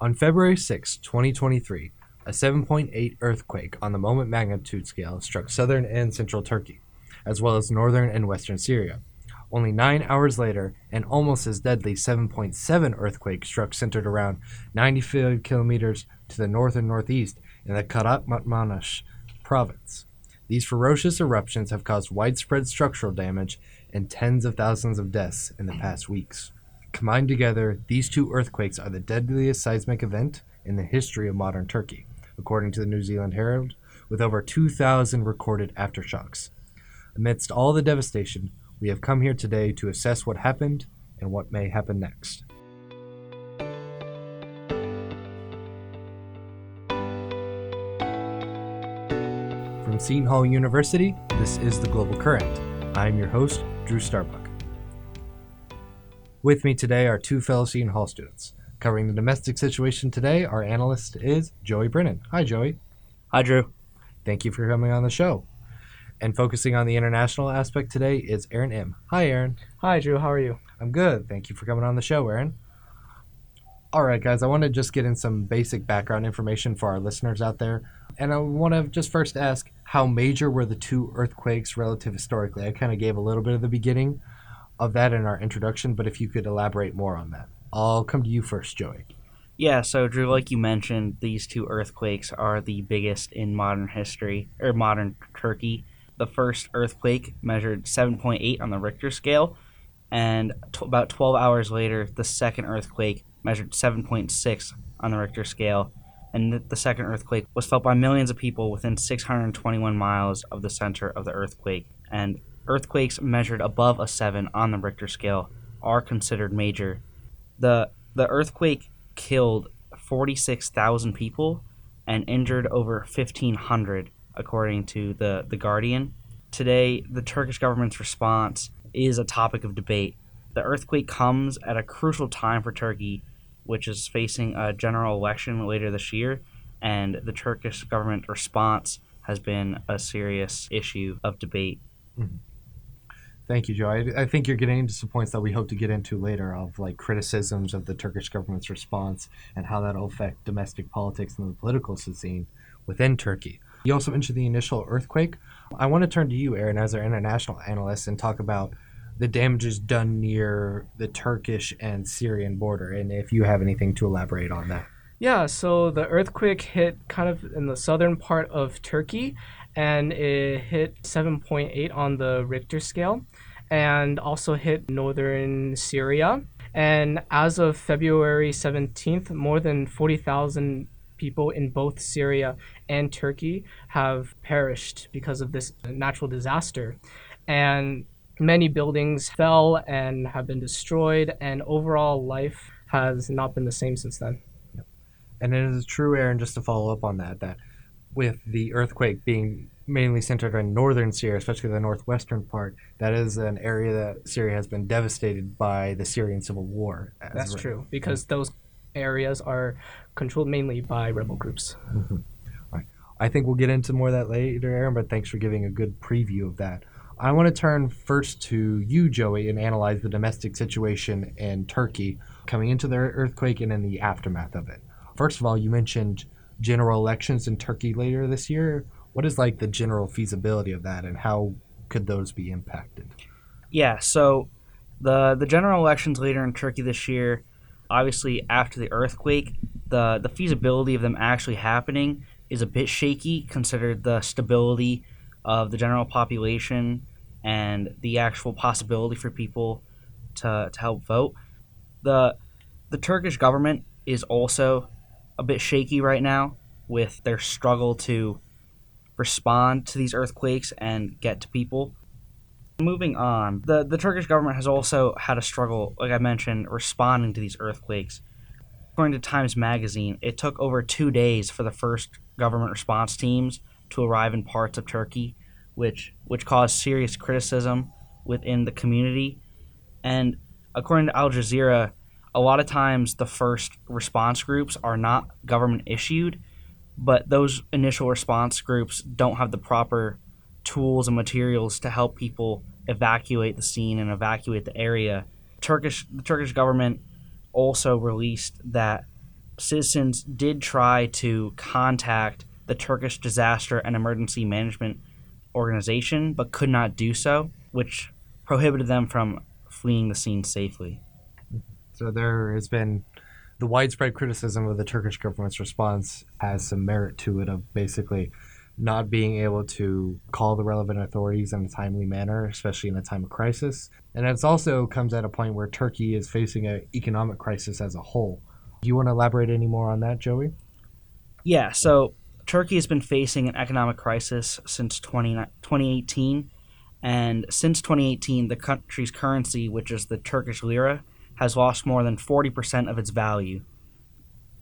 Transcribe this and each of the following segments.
On February 6, 2023, a 7.8 earthquake on the moment magnitude scale struck southern and central Turkey, as well as northern and western Syria. Only nine hours later, an almost as deadly 7.7 earthquake struck centered around 95 kilometers to the north and northeast in the Kahramanmaraş province. These ferocious eruptions have caused widespread structural damage and tens of thousands of deaths in the past weeks. Combined together, these two earthquakes are the deadliest seismic event in the history of modern Turkey, according to the New Zealand Herald, with over 2,000 recorded aftershocks. Amidst all the devastation, we have come here today to assess what happened and what may happen next. From Seton Hall University, this is The Global Current. I'm your host, Drew Starbuck. With me today are two fellow Seton Hall students. Covering the domestic situation today, our analyst is Joey Brennan. Hi, Joey. Hi, Drew. Thank you for coming on the show. And focusing on the international aspect today is Aaron Im. Hi, Aaron. Hi, Drew. How are you? I'm good. Thank you for coming on the show, Aaron. All right, guys, I want to just get in some basic background information for our listeners out there. And I want to just first ask how major were the two earthquakes relative historically? I kind of gave a little bit of the beginning of that in our introduction, but if you could elaborate more on that. I'll come to you first, Joey. Yeah, so Drew, like you mentioned, these two earthquakes are the biggest in modern history or modern Turkey. The first earthquake measured 7.8 on the Richter scale, and t- about 12 hours later, the second earthquake measured 7.6 on the Richter scale, and th- the second earthquake was felt by millions of people within 621 miles of the center of the earthquake. And earthquakes measured above a 7 on the Richter scale are considered major. The the earthquake killed 46,000 people and injured over 1500 according to the the Guardian. Today, the Turkish government's response is a topic of debate. The earthquake comes at a crucial time for Turkey, which is facing a general election later this year, and the Turkish government response has been a serious issue of debate. Mm-hmm. Thank you, Joe. I, I think you're getting into some points that we hope to get into later of like criticisms of the Turkish government's response and how that'll affect domestic politics and the political scene within Turkey. You also mentioned the initial earthquake. I want to turn to you, Aaron, as our international analyst, and talk about the damages done near the Turkish and Syrian border, and if you have anything to elaborate on that. Yeah, so the earthquake hit kind of in the southern part of Turkey and it hit 7.8 on the Richter scale and also hit northern Syria. And as of February 17th, more than 40,000 people in both Syria and Turkey have perished because of this natural disaster. And many buildings fell and have been destroyed, and overall life has not been the same since then. And it is true, Aaron, just to follow up on that, that with the earthquake being mainly centered in northern Syria, especially the northwestern part, that is an area that Syria has been devastated by the Syrian civil war. as That's re- true because those areas are controlled mainly by rebel groups. Mm-hmm. I think we'll get into more of that later, Aaron, but thanks for giving a good preview of that. I want to turn first to you, Joey, and analyze the domestic situation in Turkey coming into the earthquake and in the aftermath of it. First of all, you mentioned general elections in Turkey later this year. What is like the general feasibility of that, and how could those be impacted? Yeah, so the the general elections later in Turkey this year, obviously after the earthquake, the the feasibility of them actually happening is a bit shaky considered the stability of the general population and the actual possibility for people to, to help vote. The the Turkish government is also a bit shaky right now with their struggle to respond to these earthquakes and get to people. Moving on, the, the Turkish government has also had a struggle, like I mentioned, responding to these earthquakes. According to Times Magazine, it took over two days for the first government response teams to arrive in parts of Turkey, which which caused serious criticism within the community. And according to Al Jazeera, a lot of times the first response groups are not government issued, but those initial response groups don't have the proper tools and materials to help people evacuate the scene and evacuate the area. Turkish the Turkish government also released that citizens did try to contact the Turkish Disaster and Emergency Management Organization, but could not do so, which prohibited them from fleeing the scene safely. So there has been the widespread criticism of the Turkish government's response has some merit to it of basically not being able to call the relevant authorities in a timely manner, especially in a time of crisis. And it also comes at a point where Turkey is facing an economic crisis as a whole. Do you want to elaborate any more on that, Joey? Yeah, so Turkey has been facing an economic crisis since 20, 2018. And since 2018, the country's currency, which is the Turkish lira, has lost more than 40% of its value.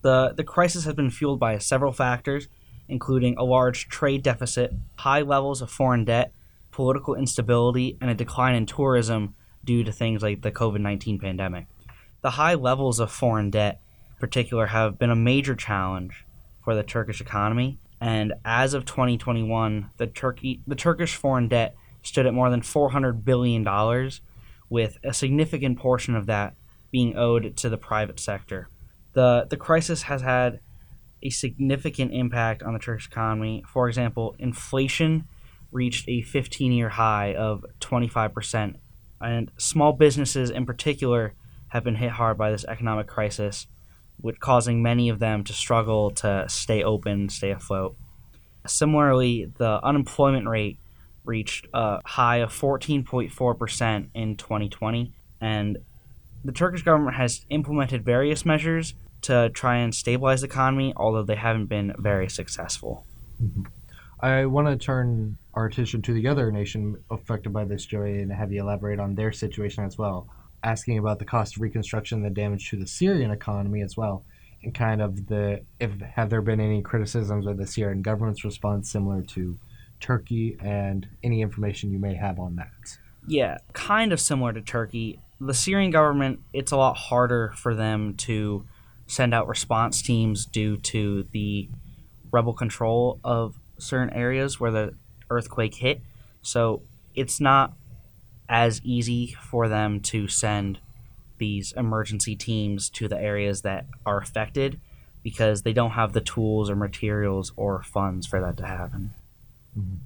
The, the crisis has been fueled by several factors, including a large trade deficit, high levels of foreign debt, political instability, and a decline in tourism due to things like the COVID 19 pandemic. The high levels of foreign debt, in particular, have been a major challenge for the Turkish economy. And as of 2021, the Turkey the Turkish foreign debt stood at more than 400 billion dollars, with a significant portion of that being owed to the private sector. The the crisis has had a significant impact on the Turkish economy. For example, inflation reached a 15 year high of 25%, and small businesses in particular have been hit hard by this economic crisis, with causing many of them to struggle to stay open, stay afloat. Similarly, the unemployment rate reached a high of 14.4% in 2020, and the Turkish government has implemented various measures to try and stabilize the economy, although they haven't been very successful. Mm-hmm. I want to turn our attention to the other nation affected by this, Joey, and have you elaborate on their situation as well. Asking about the cost of reconstruction, and the damage to the Syrian economy as well, and kind of the if have there been any criticisms of the Syrian government's response similar to Turkey, and any information you may have on that. Yeah, kind of similar to Turkey. The Syrian government, it's a lot harder for them to send out response teams due to the rebel control of certain areas where the earthquake hit. So it's not as easy for them to send these emergency teams to the areas that are affected because they don't have the tools or materials or funds for that to happen. Mm-hmm.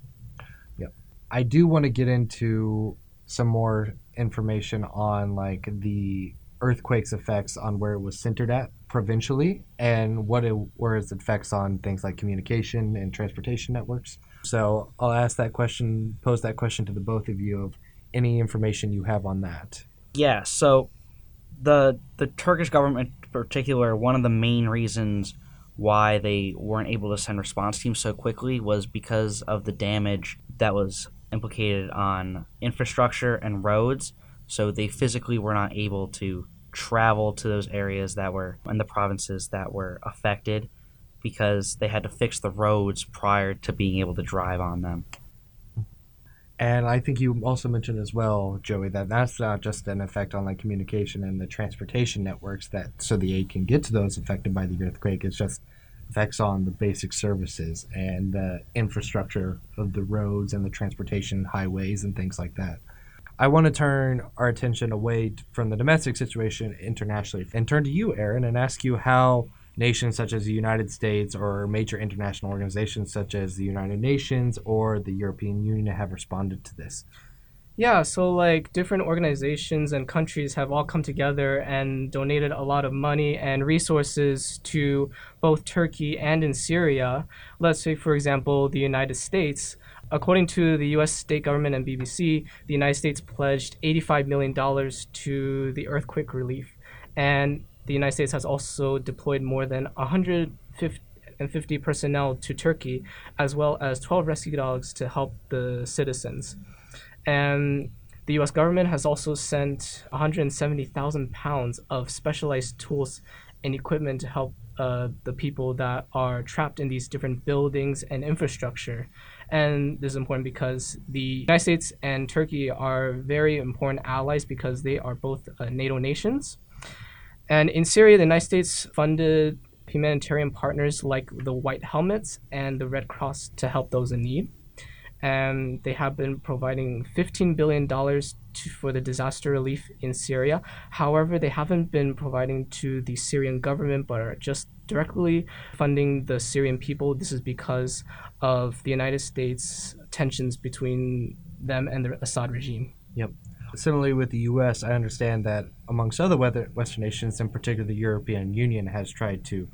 Yep. I do want to get into some more information on like the earthquake's effects on where it was centered at provincially and what it were its effects on things like communication and transportation networks. So I'll ask that question, pose that question to the both of you of any information you have on that. Yeah, so the the Turkish government in particular, one of the main reasons why they weren't able to send response teams so quickly was because of the damage that was implicated on infrastructure and roads. So they physically were not able to travel to those areas that were in the provinces that were affected because they had to fix the roads prior to being able to drive on them. And I think you also mentioned as well, Joey, that that's not just an effect on like communication and the transportation networks that so the aid can get to those affected by the earthquake. It's just effects on the basic services and the infrastructure of the roads and the transportation highways and things like that. I want to turn our attention away from the domestic situation internationally and turn to you, Aaron, and ask you how nations such as the United States or major international organizations such as the United Nations or the European Union have responded to this. Yeah, so like different organizations and countries have all come together and donated a lot of money and resources to both Turkey and in Syria. Let's say, for example, the United States According to the US state government and BBC, the United States pledged $85 million to the earthquake relief. And the United States has also deployed more than 150 personnel to Turkey, as well as 12 rescue dogs to help the citizens. And the US government has also sent 170,000 pounds of specialized tools and equipment to help uh, the people that are trapped in these different buildings and infrastructure. And this is important because the United States and Turkey are very important allies because they are both uh, NATO nations. And in Syria, the United States funded humanitarian partners like the White Helmets and the Red Cross to help those in need. And they have been providing $15 billion to, for the disaster relief in Syria. However, they haven't been providing to the Syrian government, but are just directly funding the Syrian people. This is because of the United States tensions between them and the Assad regime. Yep. Similarly, with the U.S., I understand that amongst other Western nations, in particular the European Union, has tried to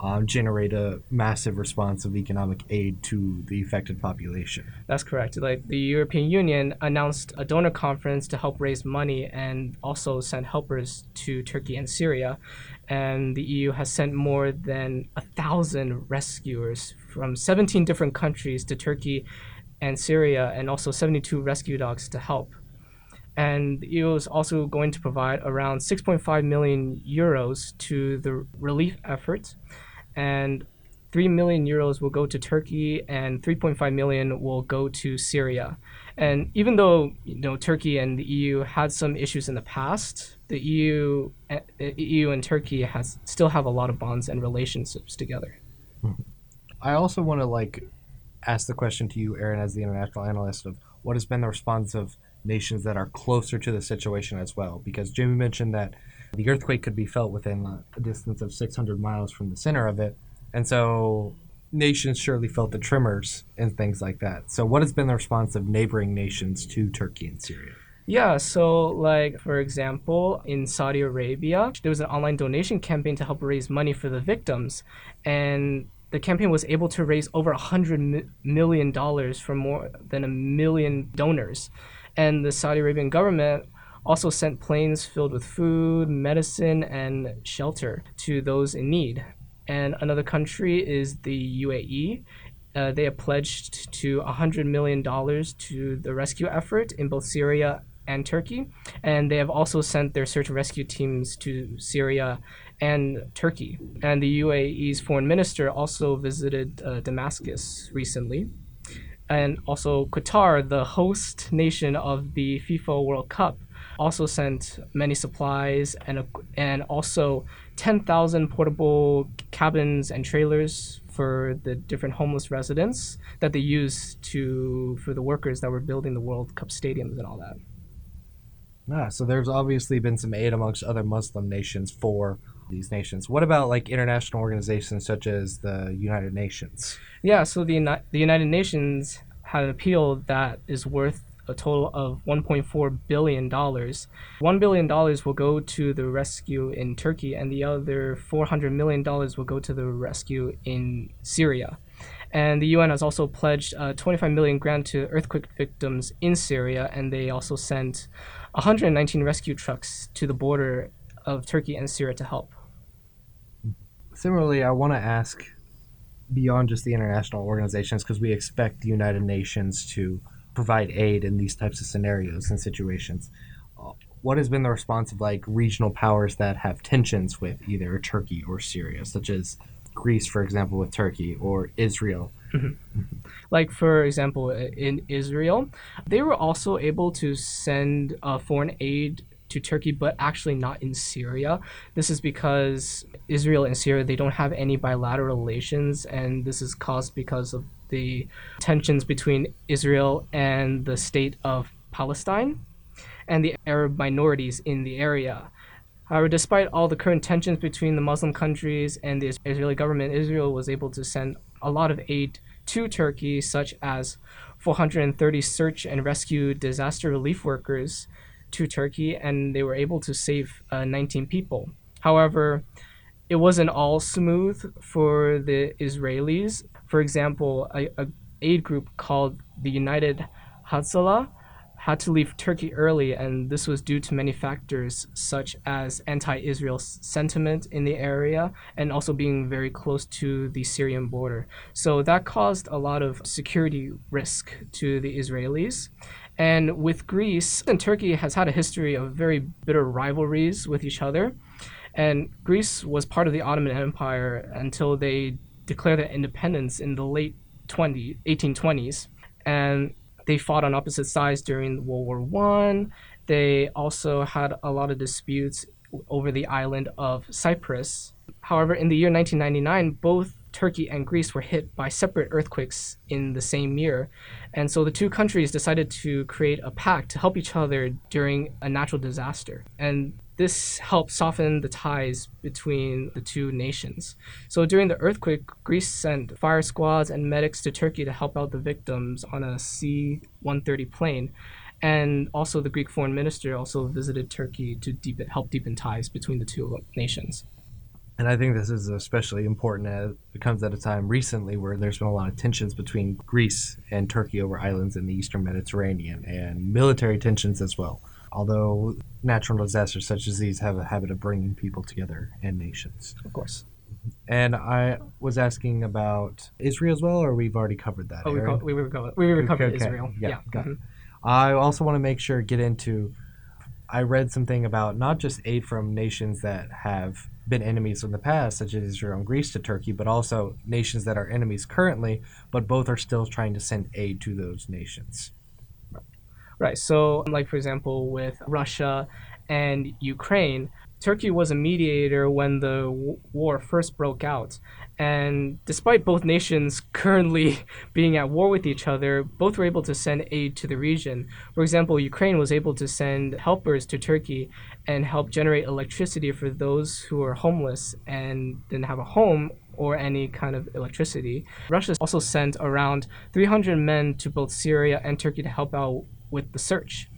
um, generate a massive response of economic aid to the affected population. That's correct. Like the European Union announced a donor conference to help raise money and also send helpers to Turkey and Syria. And the EU has sent more than a thousand rescuers from 17 different countries to Turkey and Syria, and also 72 rescue dogs to help. And the EU is also going to provide around 6.5 million euros to the relief efforts and 3 million euros will go to Turkey and 3.5 million will go to Syria. And even though you know Turkey and the EU had some issues in the past, the EU EU eh, and Turkey has still have a lot of bonds and relationships together. I also want to like ask the question to you, Aaron, as the international analyst of what has been the response of nations that are closer to the situation as well, because Jimmy mentioned that the earthquake could be felt within a distance of 600 miles from the center of it. And so nations surely felt the tremors and things like that. So, what has been the response of neighboring nations to Turkey and Syria? Yeah, so like for example, in Saudi Arabia, there was an online donation campaign to help raise money for the victims, and the campaign was able to raise over a hundred million dollars from more than a million donors, and the Saudi Arabian government also sent planes filled with food, medicine, and shelter to those in need. And another country is the UAE. Uh, they have pledged to $100 million to the rescue effort in both Syria and Turkey. And they have also sent their search and rescue teams to Syria and Turkey. And the UAE's foreign minister also visited uh, Damascus recently. And also, Qatar, the host nation of the FIFA World Cup, also sent many supplies and and also 10,000 portable cabins and trailers for the different homeless residents that they use to for the workers that were building the World Cup stadiums and all that. Ah, so there's obviously been some aid amongst other Muslim nations for these nations. What about like international organizations such as the United Nations? Yeah, so the the United Nations had an appeal that is worth a total of $1.4 billion. $1 billion will go to the rescue in Turkey, and the other $400 million will go to the rescue in Syria. And the UN has also pledged a 25 million grant to earthquake victims in Syria, and they also sent 119 rescue trucks to the border of Turkey and Syria to help. Similarly, I want to ask beyond just the international organizations because we expect the United Nations to provide aid in these types of scenarios and situations. Uh, what has been the response of like regional powers that have tensions with either Turkey or Syria, such as Greece, for example, with Turkey, or Israel? Mm-hmm. Like, for example, in Israel, they were also able to send uh, foreign aid to Turkey, but actually not in Syria. This is because Israel and Syria they don't have any bilateral relations, and this is caused because of the tensions between Israel and the state of Palestine and the Arab minorities in the area. However, despite all the current tensions between the Muslim countries and the Israeli government, Israel was able to send a lot of aid to Turkey, such as 430 search and rescue disaster relief workers to Turkey, and they were able to save uh, 19 people. However, it wasn't all smooth for the Israelis. For example, a, a aid group called the United Hatzalah had to leave Turkey early, and this was due to many factors such as anti Israel sentiment in the area and also being very close to the Syrian border. So that caused a lot of security risk to the Israelis. And with Greece and Turkey has had a history of very bitter rivalries with each other. And Greece was part of the Ottoman Empire until they declared their independence in the late 20, 1820s. And they fought on opposite sides during World War One. They also had a lot of disputes over the island of Cyprus. However, in the year 1999, both Turkey and Greece were hit by separate earthquakes in the same year. And so the two countries decided to create a pact to help each other during a natural disaster. And this helped soften the ties between the two nations. So during the earthquake, Greece sent fire squads and medics to Turkey to help out the victims on a C 130 plane. And also, the Greek foreign minister also visited Turkey to deepen, help deepen ties between the two nations. And I think this is especially important as it comes at a time recently where there's been a lot of tensions between Greece and Turkey over islands in the eastern Mediterranean and military tensions as well. Although natural disasters such as these have a habit of bringing people together and nations. Of course. And I was asking about Israel as well, or we've already covered that. Oh, we, Aaron? co- we were go- we were covered Okay, Israel. yeah, Yeah. got it. mhm. I also want to make sure get into. I read something about not just aid from nations that have been enemies in the past, such as Israel and Greece to Turkey, but also nations that are enemies currently, but both are still trying to send aid to those nations. Right. So, like for example, with Russia and Ukraine, Turkey was a mediator when the w- war first broke out. And despite both nations currently being at war with each other, both were able to send aid to the region. For example, Ukraine was able to send helpers to Turkey and help generate electricity for those who are homeless and didn't have a home or any kind of electricity. Russia also sent around 300 men to both Syria and Turkey to help out with the search.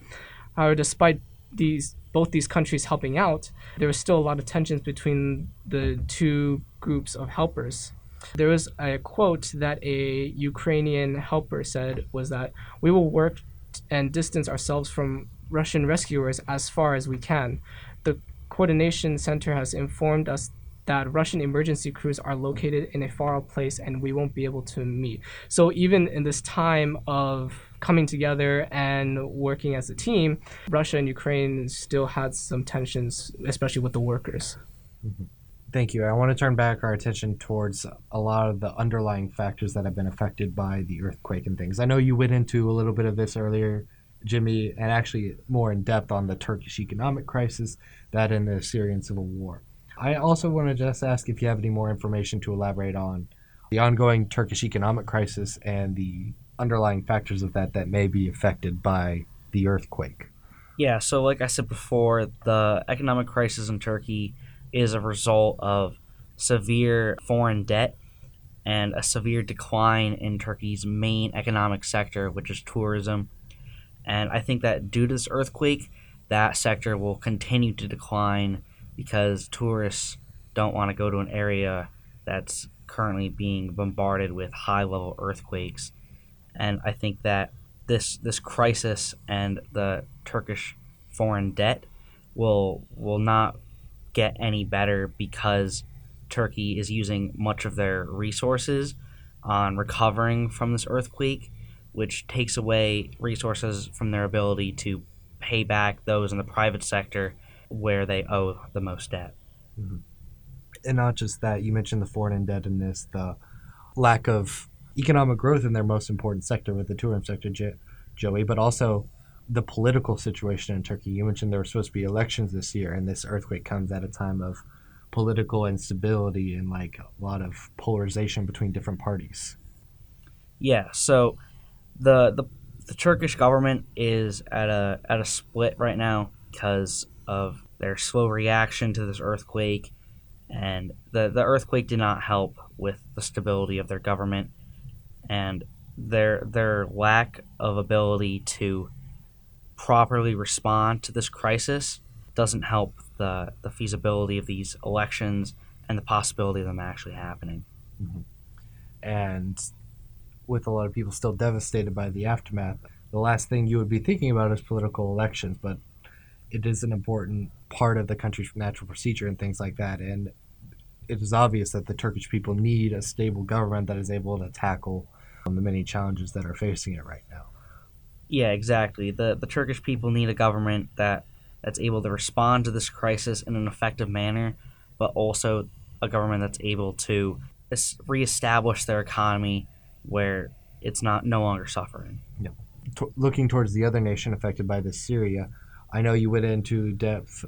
However, despite these both these countries helping out, there was still a lot of tensions between the two groups of helpers. There was a quote that a Ukrainian helper said was that we will work and distance ourselves from Russian rescuers as far as we can. The coordination center has informed us that Russian emergency crews are located in a far off place and we won't be able to meet. So even in this time of coming together and working as a team, Russia and Ukraine still had some tensions, especially with the workers. Mm-hmm. Thank you. I want to turn back our attention towards a lot of the underlying factors that have been affected by the earthquake and things. I know you went into a little bit of this earlier, Jimmy, and actually more in depth on the Turkish economic crisis, that and the Syrian civil war. I also want to just ask if you have any more information to elaborate on the ongoing Turkish economic crisis and the underlying factors of that that may be affected by the earthquake. Yeah, so like I said before, the economic crisis in Turkey is a result of severe foreign debt and a severe decline in Turkey's main economic sector, which is tourism. And I think that due to this earthquake, that sector will continue to decline because tourists don't want to go to an area that's currently being bombarded with high level earthquakes. And I think that this this crisis and the Turkish foreign debt will will not get any better because Turkey is using much of their resources on recovering from this earthquake, which takes away resources from their ability to pay back those in the private sector where they owe the most debt. Mm-hmm. and not just that, you mentioned the foreign indebtedness, the lack of economic growth in their most important sector with the tourism sector, Jo- Joey, but also the political situation in Turkey. You mentioned there were supposed to be elections this year, and this earthquake comes at a time of political instability and like a lot of polarization between different parties. Yeah, so the the the Turkish government is at a at a split right now because of their slow reaction to this earthquake, and the the earthquake did not help with the stability of their government, and their their lack of ability to properly respond to this crisis doesn't help the the feasibility of these elections and the possibility of them actually happening. Mm-hmm. And with a lot of people still devastated by the aftermath, the last thing you would be thinking about is political elections, but it is an important part of the country's natural procedure and things like that. And it is obvious that the Turkish people need a stable government that is able to tackle um, the many challenges that are facing it right now. Yeah, exactly. The the Turkish people need a government that that's able to respond to this crisis in an effective manner, but also a government that's able to es- reestablish their economy where it's not no longer suffering. T- looking towards the other nation affected by this, Syria, I know you went into depth,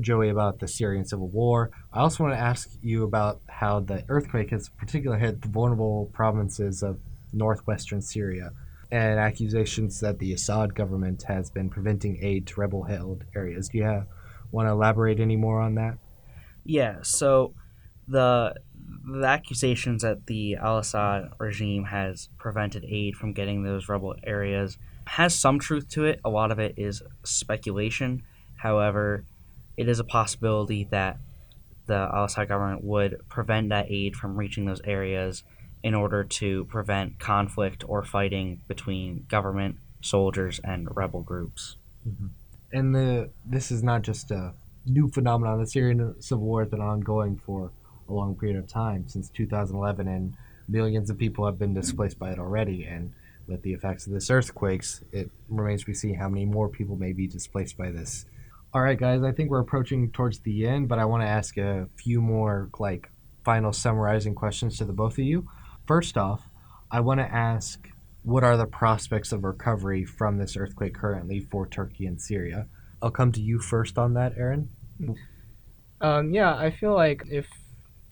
Joey, about the Syrian civil war. I also want to ask you about how the earthquake has particularly hit the vulnerable provinces of northwestern Syria and accusations that the Assad government has been preventing aid to rebel held areas. Do you have want to elaborate any more on that? Yeah, so the the accusations that the Al Assad regime has prevented aid from getting those rebel areas has some truth to it. A lot of it is speculation. However, it is a possibility that the Al Assad government would prevent that aid from reaching those areas in order to prevent conflict or fighting between government, soldiers, and rebel groups. Mm-hmm. And the this is not just a new phenomenon. The Syrian civil war has been ongoing for a long period of time since 2011, and millions of people have been displaced by it already. And with the effects of this earthquakes, it remains to be seen how many more people may be displaced by this. All right, guys, I think we're approaching towards the end, but I want to ask a few more like final summarizing questions to the both of you. First off, I want to ask what are the prospects of recovery from this earthquake currently for Turkey and Syria? I'll come to you first on that, Aaron. Um, yeah, I feel like if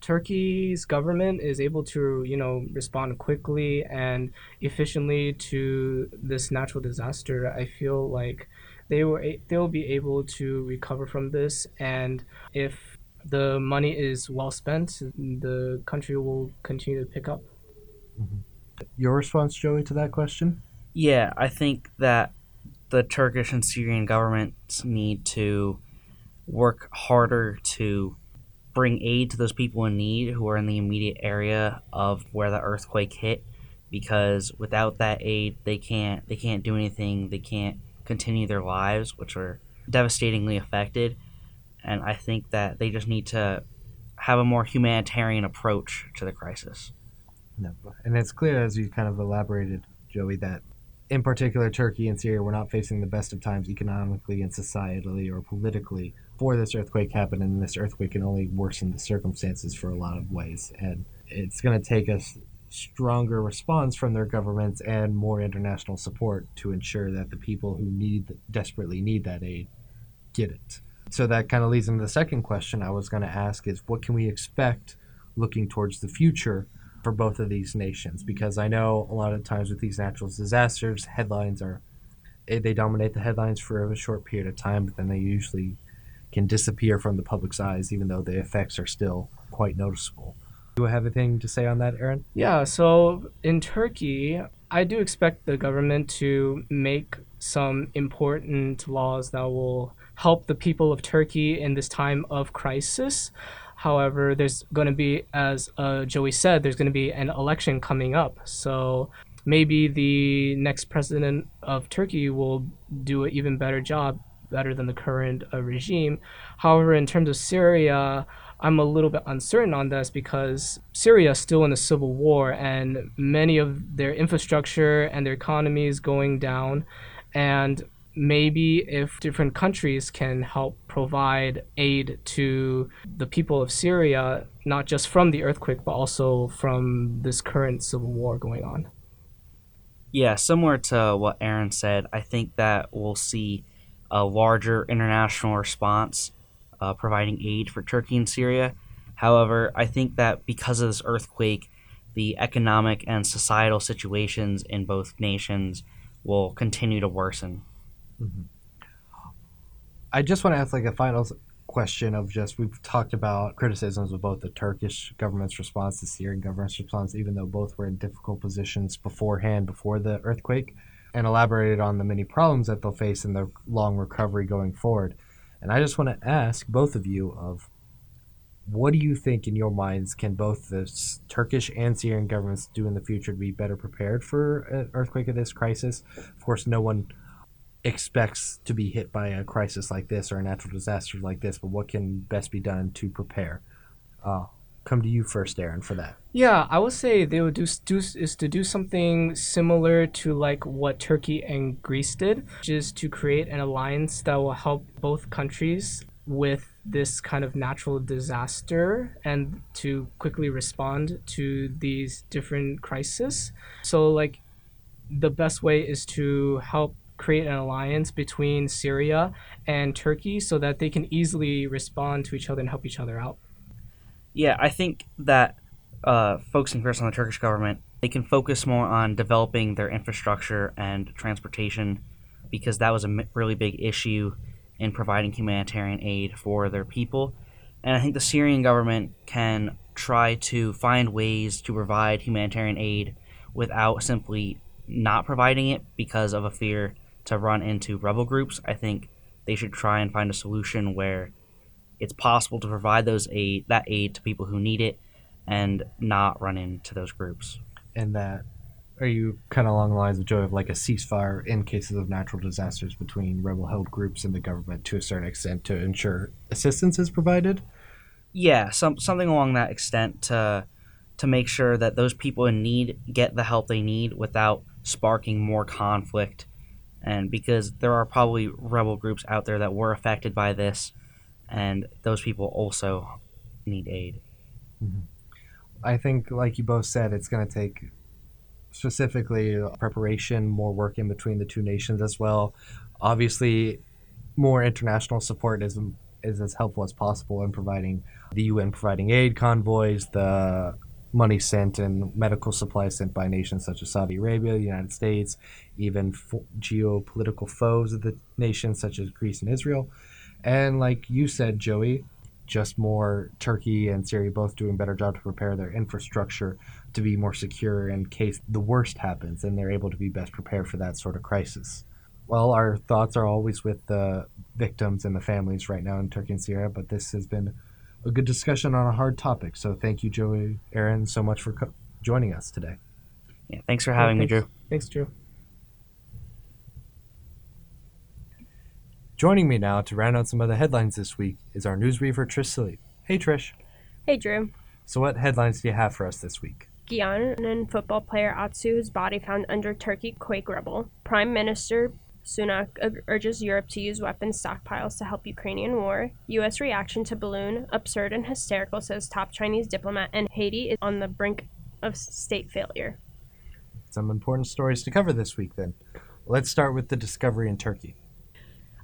Turkey's government is able to, you know, respond quickly and efficiently to this natural disaster, I feel like they were they'll be able to recover from this and if the money is well spent, the country will continue to pick up. Mm-hmm. Your response, Joey, to that question? Yeah, I think that the Turkish and Syrian governments need to work harder to bring aid to those people in need who are in the immediate area of where the earthquake hit because without that aid they can't they can't do anything they can't continue their lives which are devastatingly affected and i think that they just need to have a more humanitarian approach to the crisis no. and it's clear as you kind of elaborated joey that in particular turkey and syria were not facing the best of times economically and societally or politically for this earthquake happened. and this earthquake can only worsen the circumstances for a lot of ways. And it's going to take a stronger response from their governments and more international support to ensure that the people who need desperately need that aid get it. So that kind of leads into the second question I was going to ask is what can we expect looking towards the future for both of these nations? Because I know a lot of times with these natural disasters, headlines are eh, they dominate the headlines for a short period of time, but then they usually can disappear from the public's eyes, even though the effects are still quite noticeable. Do you have anything to say on that, Aaron? Yeah, so in Turkey, I do expect the government to make some important laws that will help the people of Turkey in this time of crisis. However, there's going to be, as uh, Joey said, there's going to be an election coming up. So maybe the next president of Turkey will do an even better job better than the current uh, regime. However, in terms of Syria, I'm a little bit uncertain on this because Syria is still in a civil war and many of their infrastructure and their economy is going down. And maybe if different countries can help provide aid to the people of Syria, not just from the earthquake, but also from this current civil war going on. Yeah, similar to what Aaron said, I think that we'll see a larger international response uh, providing aid for Turkey and Syria. However, I think that because of this earthquake, the economic and societal situations in both nations will continue to worsen. Mm-hmm. I just want to ask like a final question of just we've talked about criticisms of both the Turkish government's response, the Syrian government's response, even though both were in difficult positions beforehand before the earthquake and elaborated on the many problems that they'll face in the long recovery going forward. And I just want to ask both of you of what do you think in your minds can both the Turkish and Syrian governments do in the future to be better prepared for an earthquake of this crisis? Of course, no one expects to be hit by a crisis like this or a natural disaster like this, but what can best be done to prepare? Uh, come to you first, Aaron, for that. Yeah, I would say they would do, do is to do something similar to like what Turkey and Greece did, which is to create an alliance that will help both countries with this kind of natural disaster and to quickly respond to these different crises. So like the best way is to help create an alliance between Syria and Turkey so that they can easily respond to each other and help each other out. Yeah, I think that uh, focusing first on the Turkish government, they can focus more on developing their infrastructure and transportation because that was a really big issue in providing humanitarian aid for their people. And I think the Syrian government can try to find ways to provide humanitarian aid without simply not providing it because of a fear to run into rebel groups. I think they should try and find a solution where it's possible to provide those aid that aid to people who need it and not run into those groups. And that are you kind of along the lines of Joe of like a ceasefire in cases of natural disasters between rebel held groups and the government to a certain extent to ensure assistance is provided? Yeah, some something along that extent to to make sure that those people in need get the help they need without sparking more conflict and because there are probably rebel groups out there that were affected by this and those people also need aid. Mm-hmm. I think, like you both said, it's going to take specifically preparation, more work in between the two nations as well. Obviously, more international support is is as helpful as possible in providing the UN providing aid convoys, the money sent and medical supplies sent by nations such as Saudi Arabia, the United States, even fo- geopolitical foes of the nations such as Greece and Israel. And like you said, Joey, just more Turkey and Syria both doing a better job to prepare their infrastructure to be more secure in case the worst happens and they're able to be best prepared for that sort of crisis. Well, our thoughts are always with the victims and the families right now in Turkey and Syria, but this has been a good discussion on a hard topic. So thank you, Joey, Aaron, so much for co- joining us today. Yeah, thanks for having yeah, thanks. me, Drew. Thanks, Drew. Joining me now to round out some of the headlines this week is our news weaver, Trish Salib. Hey, Trish. Hey, Drew. So, what headlines do you have for us this week? Ghanaian football player Atsu's body found under Turkey quake rubble. Prime Minister Sunak urges Europe to use weapons stockpiles to help Ukrainian war. U.S. reaction to balloon absurd and hysterical, says top Chinese diplomat, and Haiti is on the brink of state failure. Some important stories to cover this week, then. Let's start with the discovery in Turkey.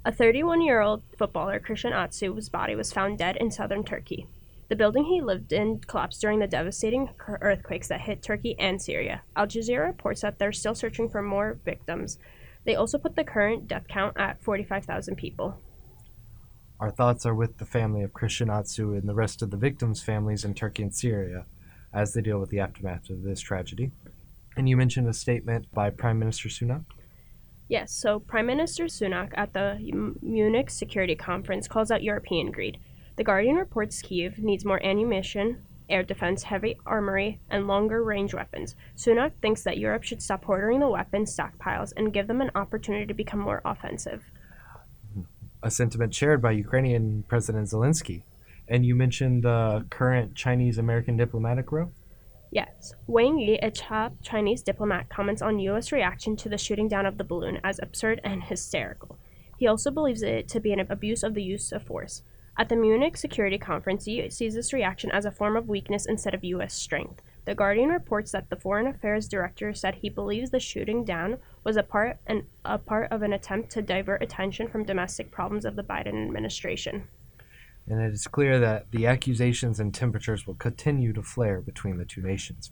A 31 year old footballer, Christian Atsu's body was found dead in southern Turkey. The building he lived in collapsed during the devastating earthquakes that hit Turkey and Syria. Al Jazeera reports that they're still searching for more victims. They also put the current death count at 45,000 people. Our thoughts are with the family of Christian Atsu and the rest of the victims' families in Turkey and Syria as they deal with the aftermath of this tragedy. And you mentioned a statement by Prime Minister Sunak? Yes, so Prime Minister Sunak at the Munich Security Conference calls out European greed. The Guardian reports Kiev needs more ammunition, air defense, heavy armory, and longer range weapons. Sunak thinks that Europe should stop hoarding the weapons stockpiles and give them an opportunity to become more offensive. A sentiment shared by Ukrainian President Zelensky. And you mentioned the current Chinese American diplomatic row? Yes. Wang Yi, a top Chinese diplomat, comments on U.S. reaction to the shooting down of the balloon as absurd and hysterical. He also believes it to be an abuse of the use of force. At the Munich Security Conference, Yi sees this reaction as a form of weakness instead of U.S. strength. The Guardian reports that the Foreign Affairs Director said he believes the shooting down was a part, an, a part of an attempt to divert attention from domestic problems of the Biden administration and it is clear that the accusations and temperatures will continue to flare between the two nations.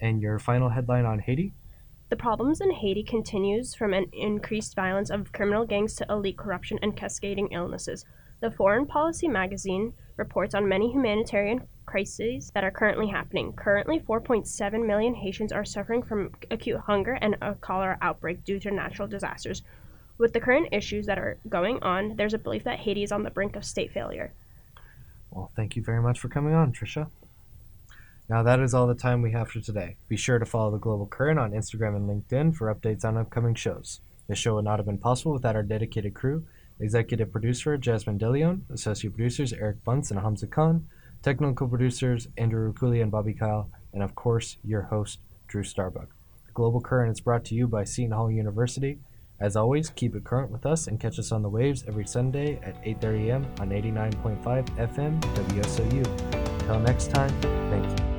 And your final headline on Haiti? The problems in Haiti continues from an increased violence of criminal gangs to elite corruption and cascading illnesses. The Foreign Policy magazine reports on many humanitarian crises that are currently happening. Currently, 4.7 million Haitians are suffering from acute hunger and a cholera outbreak due to natural disasters. With the current issues that are going on, there's a belief that Haiti is on the brink of state failure. Well, thank you very much for coming on, Trisha. Now, that is all the time we have for today. Be sure to follow the Global Current on Instagram and LinkedIn for updates on upcoming shows. This show would not have been possible without our dedicated crew executive producer Jasmine DeLeon, associate producers Eric Bunce and Hamzah Khan, technical producers Andrew Raccuglia and Bobby Kile, and of course, your host, Drew Starbuck. The Global Current is brought to you by Seton Hall University as always, keep it current with us and catch us on the waves every Sunday at 8:30 a.m. on 89.5 FM WSOU. Until next time, thank you.